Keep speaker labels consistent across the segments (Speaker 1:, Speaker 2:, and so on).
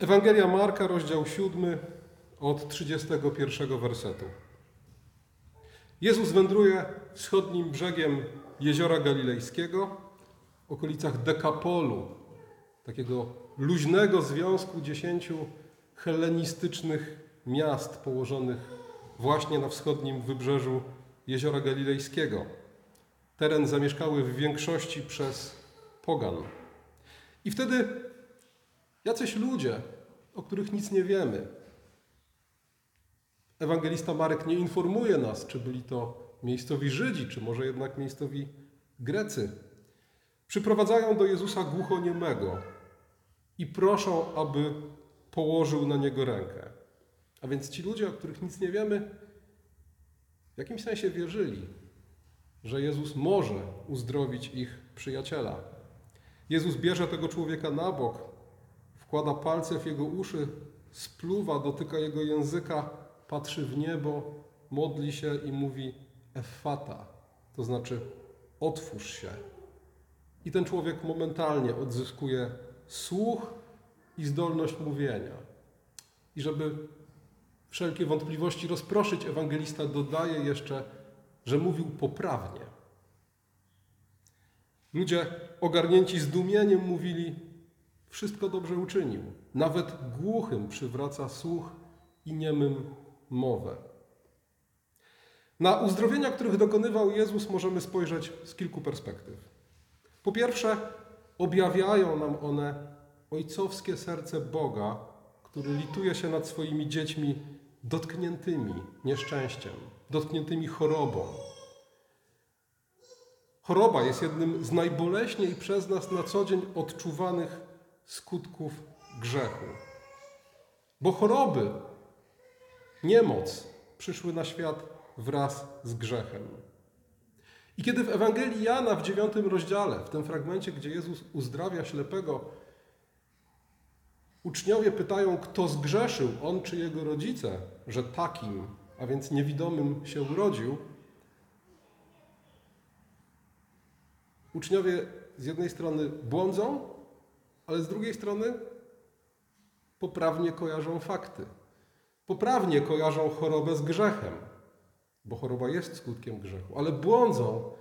Speaker 1: Ewangelia Marka, rozdział 7, od 31 wersetu. Jezus wędruje wschodnim brzegiem jeziora galilejskiego, w okolicach Dekapolu, takiego luźnego związku dziesięciu hellenistycznych miast położonych właśnie na wschodnim wybrzeżu jeziora galilejskiego. Teren zamieszkały w większości przez pogan. I wtedy jacyś ludzie, o których nic nie wiemy. Ewangelista Marek nie informuje nas, czy byli to miejscowi Żydzi, czy może jednak miejscowi Grecy. Przyprowadzają do Jezusa głuchoniemego i proszą, aby położył na niego rękę. A więc ci ludzie, o których nic nie wiemy, w jakimś sensie wierzyli, że Jezus może uzdrowić ich przyjaciela. Jezus bierze tego człowieka na bok, wkłada palce w jego uszy, spluwa, dotyka jego języka, patrzy w niebo, modli się i mówi effata, to znaczy otwórz się. I ten człowiek momentalnie odzyskuje słuch i zdolność mówienia. I żeby wszelkie wątpliwości rozproszyć, ewangelista dodaje jeszcze, że mówił poprawnie. Ludzie ogarnięci zdumieniem mówili: Wszystko dobrze uczynił. Nawet głuchym przywraca słuch i niemym mowę. Na uzdrowienia, których dokonywał Jezus, możemy spojrzeć z kilku perspektyw. Po pierwsze, objawiają nam one ojcowskie serce Boga, który lituje się nad swoimi dziećmi dotkniętymi nieszczęściem, dotkniętymi chorobą. Choroba jest jednym z najboleśniej przez nas na co dzień odczuwanych skutków grzechu. Bo choroby, niemoc przyszły na świat wraz z grzechem. I kiedy w Ewangelii Jana w dziewiątym rozdziale, w tym fragmencie, gdzie Jezus uzdrawia ślepego, uczniowie pytają, kto zgrzeszył, on czy jego rodzice, że takim, a więc niewidomym się urodził, uczniowie z jednej strony błądzą, ale z drugiej strony poprawnie kojarzą fakty. Poprawnie kojarzą chorobę z grzechem, bo choroba jest skutkiem grzechu, ale błądzą,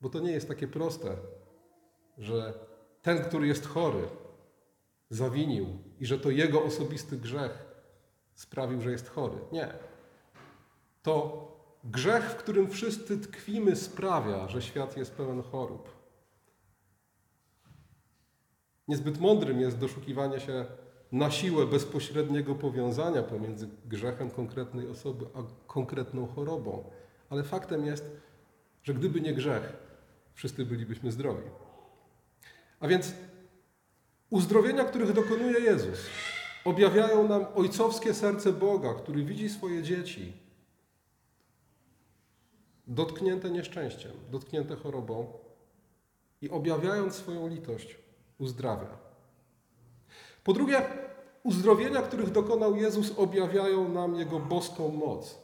Speaker 1: bo to nie jest takie proste, że ten, który jest chory, zawinił i że to jego osobisty grzech sprawił, że jest chory. Nie. To grzech, w którym wszyscy tkwimy, sprawia, że świat jest pełen chorób. Niezbyt mądrym jest doszukiwanie się na siłę bezpośredniego powiązania pomiędzy grzechem konkretnej osoby a konkretną chorobą. Ale faktem jest, że gdyby nie grzech, wszyscy bylibyśmy zdrowi. A więc uzdrowienia, których dokonuje Jezus, objawiają nam ojcowskie serce Boga, który widzi swoje dzieci dotknięte nieszczęściem, dotknięte chorobą i objawiając swoją litość, uzdrawia. Po drugie, uzdrowienia, których dokonał Jezus, objawiają nam Jego boską moc.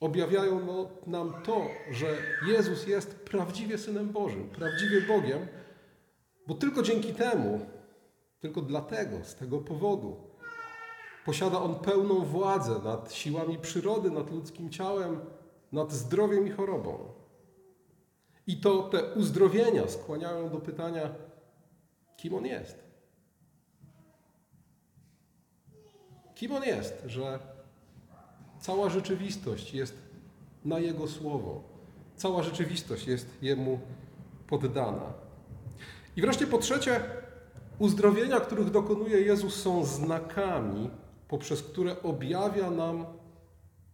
Speaker 1: Objawiają nam to, że Jezus jest prawdziwie Synem Bożym, prawdziwie Bogiem, bo tylko dzięki temu, tylko dlatego, z tego powodu, posiada On pełną władzę nad siłami przyrody, nad ludzkim ciałem, nad zdrowiem i chorobą. I to te uzdrowienia skłaniają do pytania, kim On jest. Kim On jest, że cała rzeczywistość jest na Jego słowo. Cała rzeczywistość jest Jemu poddana. I wreszcie po trzecie, uzdrowienia, których dokonuje Jezus, są znakami, poprzez które objawia nam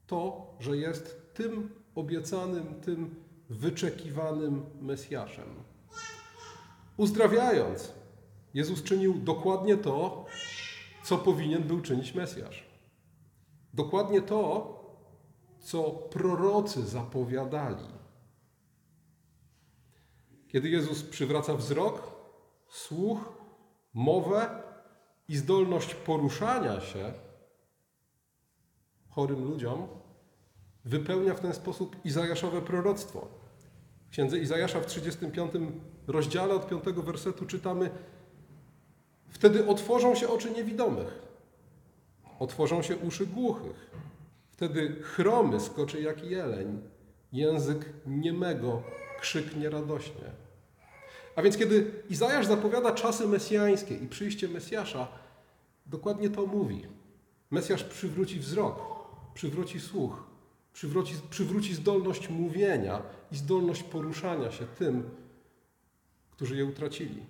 Speaker 1: to, że jest tym obiecanym, tym wyczekiwanym Mesjaszem. Uzdrawiając, Jezus czynił dokładnie to, co powinien był czynić Mesjasz. Dokładnie to, co prorocy zapowiadali. Kiedy Jezus przywraca wzrok, słuch, mowę i zdolność poruszania się chorym ludziom, wypełnia w ten sposób Izajaszowe proroctwo. W księdze Izajasza w 35 rozdziale od 5 wersetu czytamy Wtedy otworzą się oczy niewidomych, otworzą się uszy głuchych. Wtedy chromy skoczy jak jeleń, język niemego krzyknie radośnie. A więc kiedy Izajasz zapowiada czasy mesjańskie i przyjście Mesjasza, dokładnie to mówi. Mesjasz przywróci wzrok, przywróci słuch, przywróci, przywróci zdolność mówienia i zdolność poruszania się tym, którzy je utracili.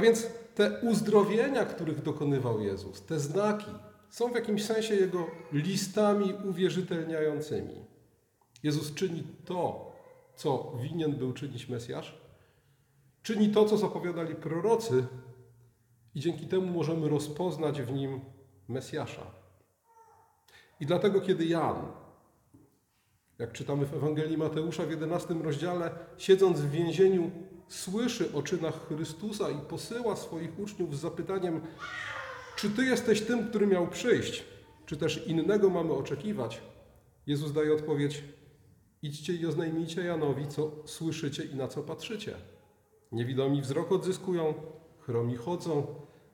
Speaker 1: A więc te uzdrowienia, których dokonywał Jezus, te znaki, są w jakimś sensie Jego listami uwierzytelniającymi. Jezus czyni to, co winien był czynić Mesjasz, czyni to, co zapowiadali prorocy, i dzięki temu możemy rozpoznać w nim Mesjasza. I dlatego, kiedy Jan, jak czytamy w Ewangelii Mateusza w 11 rozdziale, siedząc w więzieniu, słyszy o czynach Chrystusa i posyła swoich uczniów z zapytaniem: Czy ty jesteś tym, który miał przyjść? Czy też innego mamy oczekiwać? Jezus daje odpowiedź: Idźcie i oznajmijcie Janowi, co słyszycie i na co patrzycie. Niewidomi wzrok odzyskują, chromi chodzą,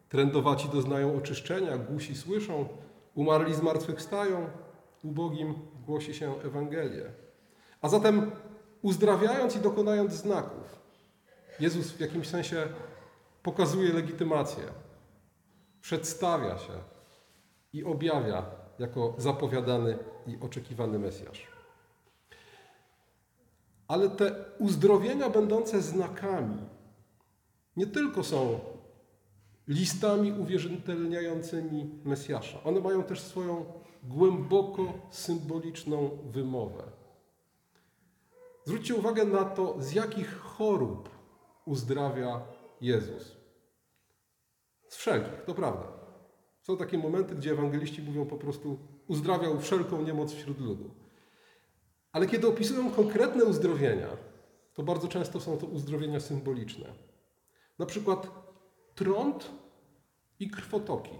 Speaker 1: trędowaci doznają oczyszczenia, głusi słyszą, umarli z martwych stają, ubogim głosi się Ewangelię. A zatem uzdrawiając i dokonając znaków, Jezus w jakimś sensie pokazuje legitymację, przedstawia się i objawia jako zapowiadany i oczekiwany Mesjasz. Ale te uzdrowienia będące znakami nie tylko są listami uwierzytelniającymi Mesjasza. One mają też swoją głęboko symboliczną wymowę. Zwróćcie uwagę na to, z jakich chorób uzdrawia Jezus. Z wszelkich, to prawda. Są takie momenty, gdzie ewangeliści mówią po prostu uzdrawiał wszelką niemoc wśród ludu. Ale kiedy opisują konkretne uzdrowienia, to bardzo często są to uzdrowienia symboliczne. Na przykład trąd i krwotoki.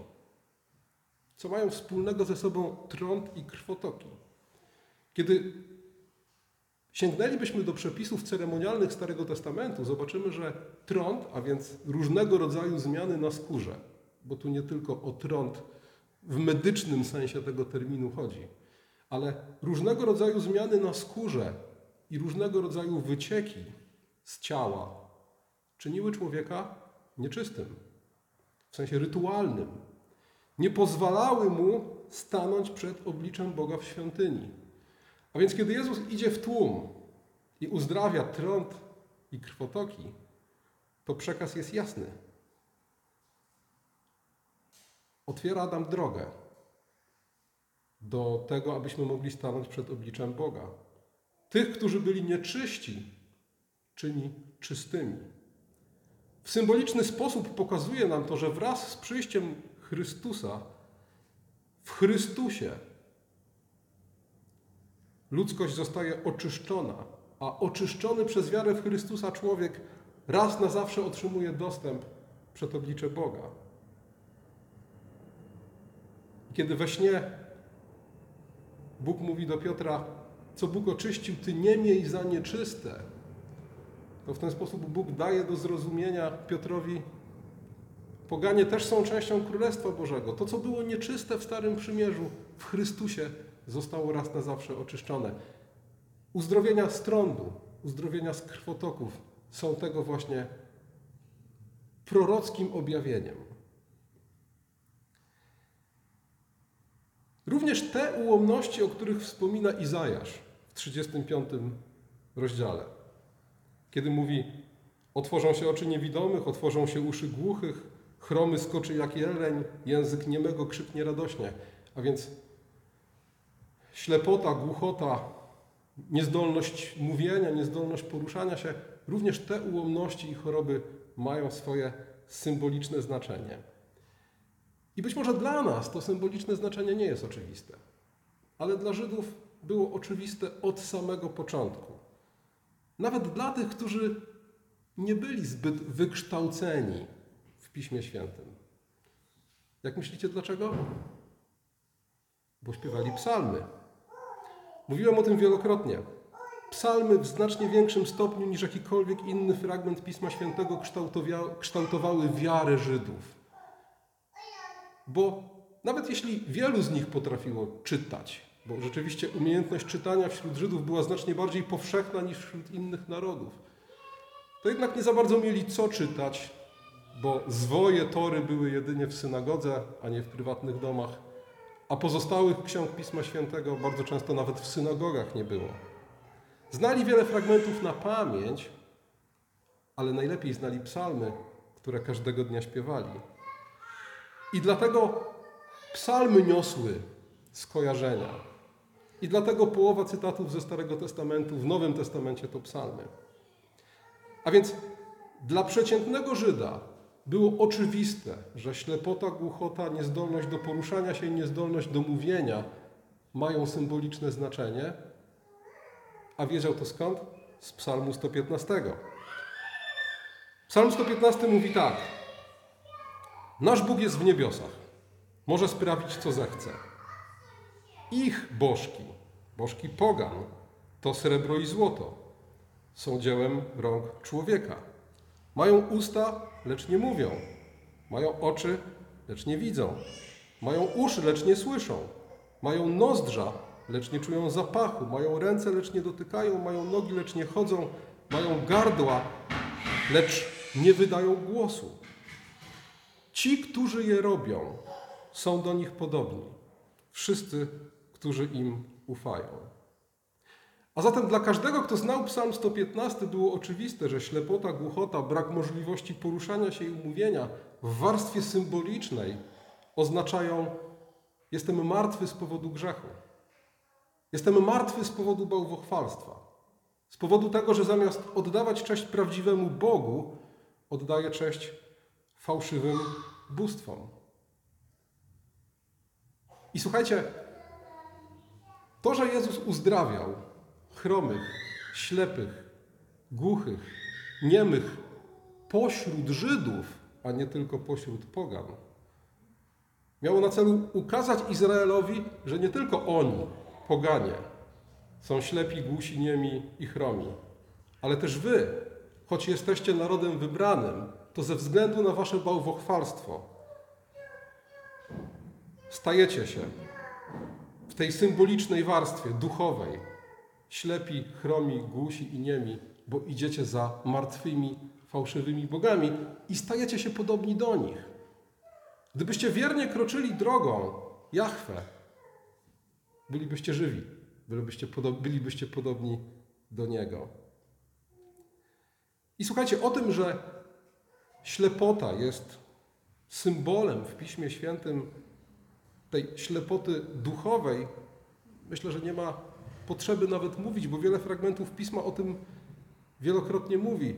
Speaker 1: Co mają wspólnego ze sobą trąd i krwotoki? Kiedy sięgnęlibyśmy do przepisów ceremonialnych Starego Testamentu, zobaczymy, że trąd, a więc różnego rodzaju zmiany na skórze, bo tu nie tylko o trąd w medycznym sensie tego terminu chodzi, ale różnego rodzaju zmiany na skórze i różnego rodzaju wycieki z ciała czyniły człowieka nieczystym, w sensie rytualnym. Nie pozwalały mu stanąć przed obliczem Boga w świątyni. A więc kiedy Jezus idzie w tłum i uzdrawia trąd i krwotoki, to przekaz jest jasny. Otwiera nam drogę do tego, abyśmy mogli stanąć przed obliczem Boga. Tych, którzy byli nieczyści, czyni czystymi. W symboliczny sposób pokazuje nam to, że wraz z przyjściem Chrystusa, w Chrystusie, ludzkość zostaje oczyszczona, a oczyszczony przez wiarę w Chrystusa człowiek raz na zawsze otrzymuje dostęp przed oblicze Boga. Kiedy we śnie Bóg mówi do Piotra, co Bóg oczyścił, ty nie miej za nieczyste, to w ten sposób Bóg daje do zrozumienia Piotrowi, poganie też są częścią Królestwa Bożego. To, co było nieczyste w Starym Przymierzu, w Chrystusie zostało raz na zawsze oczyszczone. Uzdrowienia z trądu, uzdrowienia z krwotoków są tego właśnie prorockim objawieniem. Również te ułomności, o których wspomina Izajasz w 35 rozdziale, kiedy mówi: Otworzą się oczy niewidomych, otworzą się uszy głuchych, chromy skoczy jak jeleń, język niemego krzyknie radośnie. A więc ślepota, głuchota, niezdolność mówienia, niezdolność poruszania się, również te ułomności i choroby mają swoje symboliczne znaczenie. I być może dla nas to symboliczne znaczenie nie jest oczywiste, ale dla Żydów było oczywiste od samego początku. Nawet dla tych, którzy nie byli zbyt wykształceni w Piśmie Świętym. Jak myślicie dlaczego? Bo śpiewali psalmy. Mówiłem o tym wielokrotnie. Psalmy w znacznie większym stopniu niż jakikolwiek inny fragment Pisma Świętego kształtowały wiarę Żydów. Bo nawet jeśli wielu z nich potrafiło czytać, bo rzeczywiście umiejętność czytania wśród Żydów była znacznie bardziej powszechna niż wśród innych narodów, to jednak nie za bardzo mieli co czytać, bo zwoje Tory były jedynie w synagodze, a nie w prywatnych domach, a pozostałych ksiąg Pisma Świętego bardzo często nawet w synagogach nie było. Znali wiele fragmentów na pamięć, ale najlepiej znali psalmy, które każdego dnia śpiewali. I dlatego psalmy niosły skojarzenia. I dlatego połowa cytatów ze Starego Testamentu w Nowym Testamencie to psalmy. A więc dla przeciętnego Żyda było oczywiste, że ślepota, głuchota, niezdolność do poruszania się i niezdolność do mówienia mają symboliczne znaczenie, a wiedział to skąd? Z Psalmu 115. Psalm 115 mówi tak: Nasz Bóg jest w niebiosach, może sprawić co zechce. Ich bożki, bożki pogan, to srebro i złoto, są dziełem rąk człowieka. Mają usta, lecz nie mówią. Mają oczy, lecz nie widzą. Mają uszy, lecz nie słyszą. Mają nozdrza, lecz nie czują zapachu. Mają ręce, lecz nie dotykają. Mają nogi, lecz nie chodzą. Mają gardła, lecz nie wydają głosu. Ci, którzy je robią, są do nich podobni. Wszyscy, którzy im ufają. A zatem dla każdego, kto znał Psalm 115, było oczywiste, że ślepota, głuchota, brak możliwości poruszania się i umówienia w warstwie symbolicznej oznaczają: jestem martwy z powodu grzechu. Jestem martwy z powodu bałwochwalstwa. Z powodu tego, że zamiast oddawać cześć prawdziwemu Bogu, oddaję cześć fałszywym bóstwom. I słuchajcie, to, że Jezus uzdrawiał chromych, ślepych, głuchych, niemych pośród Żydów, a nie tylko pośród pogan. Miało na celu ukazać Izraelowi, że nie tylko oni, poganie, są ślepi, głusi, niemi i chromi, ale też wy, choć jesteście narodem wybranym, to ze względu na wasze bałwochwalstwo stajecie się w tej symbolicznej warstwie duchowej, ślepi, chromi, głusi i niemi, bo idziecie za martwymi, fałszywymi bogami i stajecie się podobni do nich. Gdybyście wiernie kroczyli drogą Jahwe, bylibyście żywi, bylibyście, bylibyście podobni do Niego. I słuchajcie, o tym, że ślepota jest symbolem w Piśmie Świętym tej ślepoty duchowej, myślę, że nie ma potrzeby nawet mówić, bo wiele fragmentów pisma o tym wielokrotnie mówi.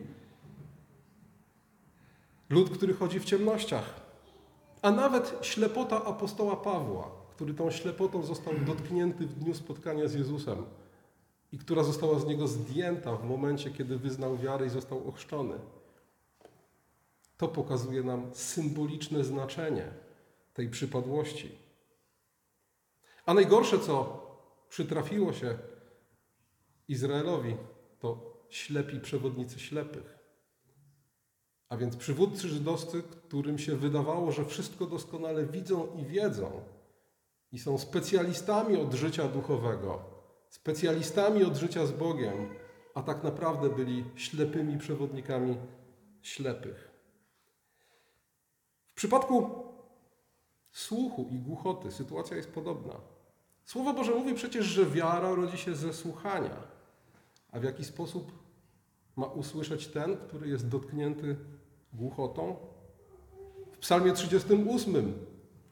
Speaker 1: Lud, który chodzi w ciemnościach, a nawet ślepota apostoła Pawła, który tą ślepotą został dotknięty w dniu spotkania z Jezusem i która została z niego zdjęta w momencie, kiedy wyznał wiarę i został ochrzczony. To pokazuje nam symboliczne znaczenie tej przypadłości. A najgorsze, co przytrafiło się Izraelowi, to ślepi przewodnicy ślepych. A więc przywódcy żydowscy, którym się wydawało, że wszystko doskonale widzą i wiedzą, i są specjalistami od życia duchowego, specjalistami od życia z Bogiem, a tak naprawdę byli ślepymi przewodnikami ślepych. W przypadku słuchu i głuchoty sytuacja jest podobna. Słowo Boże mówi przecież, że wiara rodzi się ze słuchania. A w jaki sposób ma usłyszeć ten, który jest dotknięty głuchotą? W Psalmie 38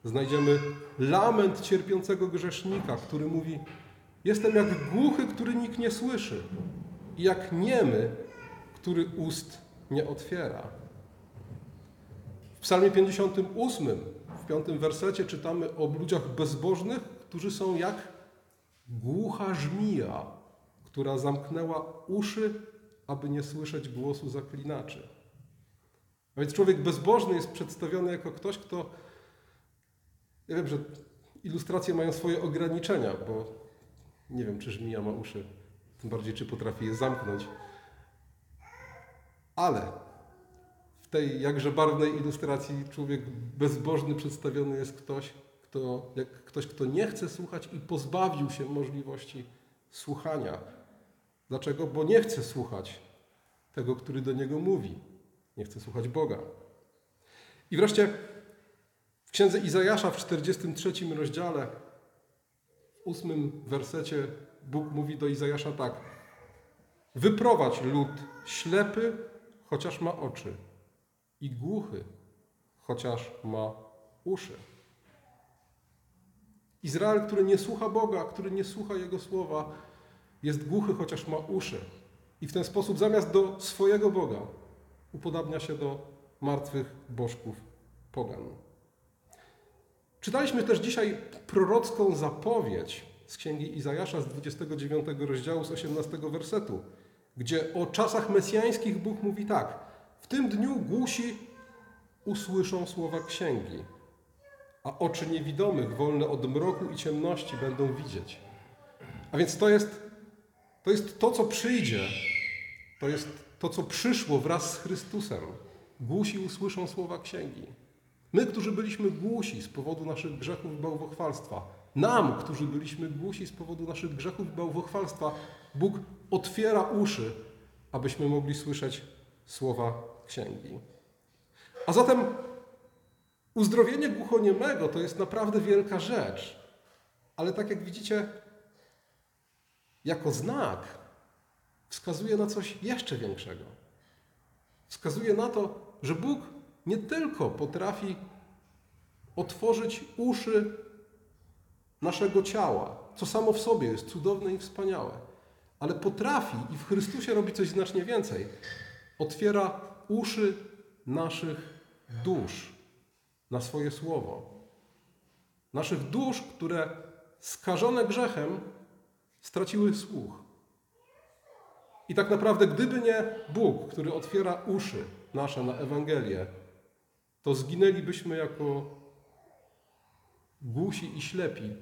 Speaker 1: znajdziemy lament cierpiącego grzesznika, który mówi: Jestem jak głuchy, który nikt nie słyszy, i jak niemy, który ust nie otwiera. W Psalmie 58, w piątym wersecie czytamy o ludziach bezbożnych, którzy są jak głucha żmija, która zamknęła uszy, aby nie słyszeć głosu zaklinaczy. A więc człowiek bezbożny jest przedstawiony jako ktoś, kto. Ja wiem, że ilustracje mają swoje ograniczenia, bo nie wiem, czy żmija ma uszy. tym bardziej czy potrafi je zamknąć. Ale w tej jakże barwnej ilustracji człowiek bezbożny przedstawiony jest ktoś, kto, jak ktoś, kto nie chce słuchać i pozbawił się możliwości słuchania. Dlaczego? Bo nie chce słuchać tego, który do niego mówi. Nie chce słuchać Boga. I wreszcie w księdze Izajasza w 43 rozdziale, w ósmym wersecie, Bóg mówi do Izajasza tak: Wyprowadź lud ślepy, chociaż ma oczy, i głuchy, chociaż ma uszy. Izrael, który nie słucha Boga, który nie słucha Jego słowa, jest głuchy, chociaż ma uszy. I w ten sposób zamiast do swojego Boga upodabnia się do martwych bożków pogan. Czytaliśmy też dzisiaj prorocką zapowiedź z księgi Izajasza z 29 rozdziału z 18 wersetu, gdzie o czasach mesjańskich Bóg mówi tak: W tym dniu głusi usłyszą słowa księgi, a oczy niewidomych, wolne od mroku i ciemności, będą widzieć. A więc to jest to, jest to co przyjdzie, to jest to, co przyszło wraz z Chrystusem. Głusi usłyszą słowa księgi. My, którzy byliśmy głusi z powodu naszych grzechów i bałwochwalstwa, nam, którzy byliśmy głusi z powodu naszych grzechów i bałwochwalstwa, Bóg otwiera uszy, abyśmy mogli słyszeć słowa księgi. A zatem uzdrowienie głuchoniemego to jest naprawdę wielka rzecz. Ale tak jak widzicie, jako znak wskazuje na coś jeszcze większego. Wskazuje na to, że Bóg nie tylko potrafi otworzyć uszy naszego ciała, co samo w sobie jest cudowne i wspaniałe, ale potrafi i w Chrystusie robi coś znacznie więcej. Otwiera uszy naszych dusz na swoje słowo. Naszych dusz, które skażone grzechem straciły słuch. I tak naprawdę, gdyby nie Bóg, który otwiera uszy nasze na Ewangelię, to zginęlibyśmy jako głusi i ślepi,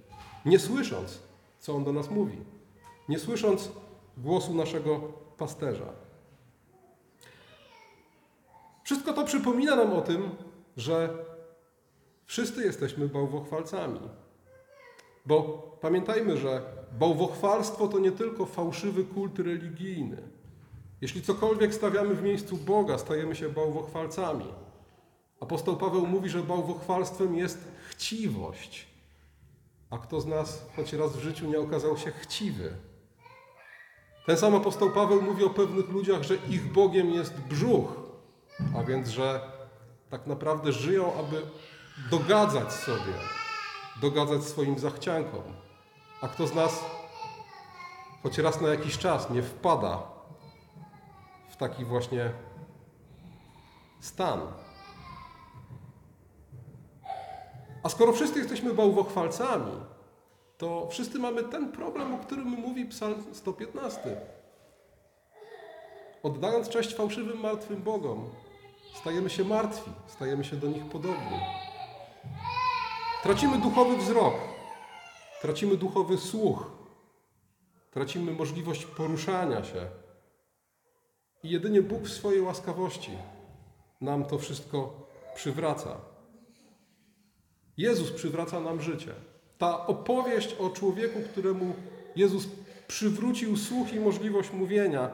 Speaker 1: nie słysząc, co On do nas mówi, nie słysząc głosu naszego pasterza. Wszystko to przypomina nam o tym, że wszyscy jesteśmy bałwochwalcami. Bo pamiętajmy, że bałwochwalstwo to nie tylko fałszywy kult religijny. Jeśli cokolwiek stawiamy w miejscu Boga, stajemy się bałwochwalcami. Apostoł Paweł mówi, że bałwochwalstwem jest chciwość. A kto z nas choć raz w życiu nie okazał się chciwy? Ten sam apostoł Paweł mówi o pewnych ludziach, że ich Bogiem jest brzuch, a więc, że tak naprawdę żyją, aby dogadzać sobie, dogadzać swoim zachciankom. A kto z nas choć raz na jakiś czas nie wpada w taki właśnie stan? A skoro wszyscy jesteśmy bałwochwalcami, to wszyscy mamy ten problem, o którym mówi Psalm 115. Oddając cześć fałszywym, martwym Bogom, stajemy się martwi, stajemy się do nich podobni. Tracimy duchowy wzrok, tracimy duchowy słuch, tracimy możliwość poruszania się. I jedynie Bóg w swojej łaskawości nam to wszystko przywraca. Jezus przywraca nam życie. Ta opowieść o człowieku, któremu Jezus przywrócił słuch i możliwość mówienia,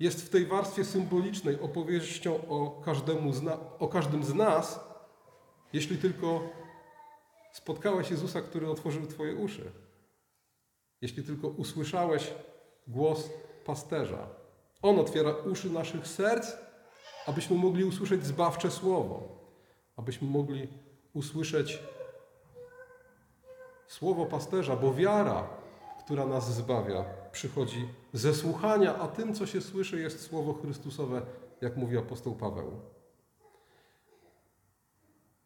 Speaker 1: jest w tej warstwie symbolicznej opowieścią o, każdemu o każdym z nas, jeśli tylko spotkałeś Jezusa, który otworzył Twoje uszy. Jeśli tylko usłyszałeś głos pasterza. On otwiera uszy naszych serc, abyśmy mogli usłyszeć zbawcze słowo, abyśmy mogli usłyszeć słowo pasterza, bo wiara, która nas zbawia, przychodzi ze słuchania, a tym, co się słyszy, jest słowo Chrystusowe, jak mówi apostoł Paweł.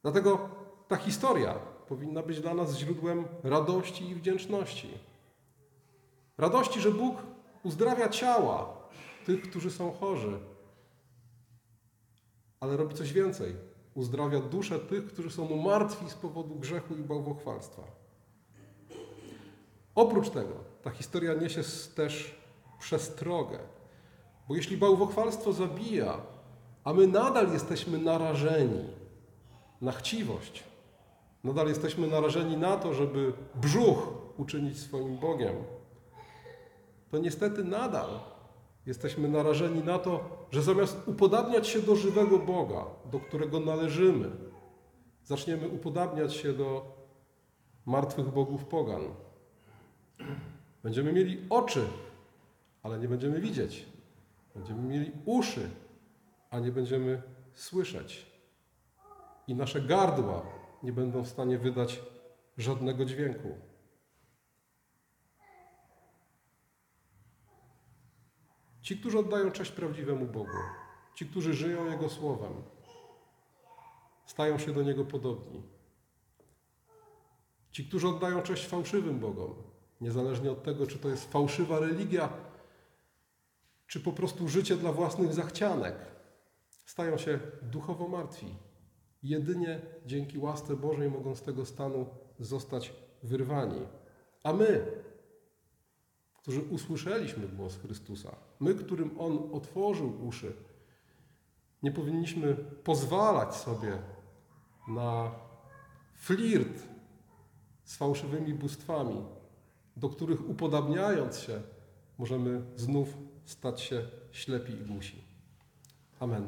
Speaker 1: Dlatego ta historia powinna być dla nas źródłem radości i wdzięczności. Radości, że Bóg uzdrawia ciała tych, którzy są chorzy, ale robi coś więcej. Uzdrawia duszę tych, którzy są martwi z powodu grzechu i bałwochwalstwa. Oprócz tego, ta historia niesie też przestrogę. Bo jeśli bałwochwalstwo zabija, a my nadal jesteśmy narażeni na chciwość, nadal jesteśmy narażeni na to, żeby brzuch uczynić swoim Bogiem, to niestety nadal jesteśmy narażeni na to, że zamiast upodabniać się do żywego Boga, do którego należymy, zaczniemy upodabniać się do martwych bogów pogan. Będziemy mieli oczy, ale nie będziemy widzieć. Będziemy mieli uszy, a nie będziemy słyszeć. I nasze gardła nie będą w stanie wydać żadnego dźwięku. Ci, którzy oddają cześć prawdziwemu Bogu, ci, którzy żyją Jego słowem, stają się do Niego podobni. Ci, którzy oddają cześć fałszywym Bogom, niezależnie od tego, czy to jest fałszywa religia, czy po prostu życie dla własnych zachcianek, stają się duchowo martwi. Jedynie dzięki łasce Bożej mogą z tego stanu zostać wyrwani. A my, którzy usłyszeliśmy głos Chrystusa, my, którym On otworzył uszy, nie powinniśmy pozwalać sobie na flirt z fałszywymi bóstwami, do których upodabniając się, możemy znów stać się ślepi i głusi. Amen.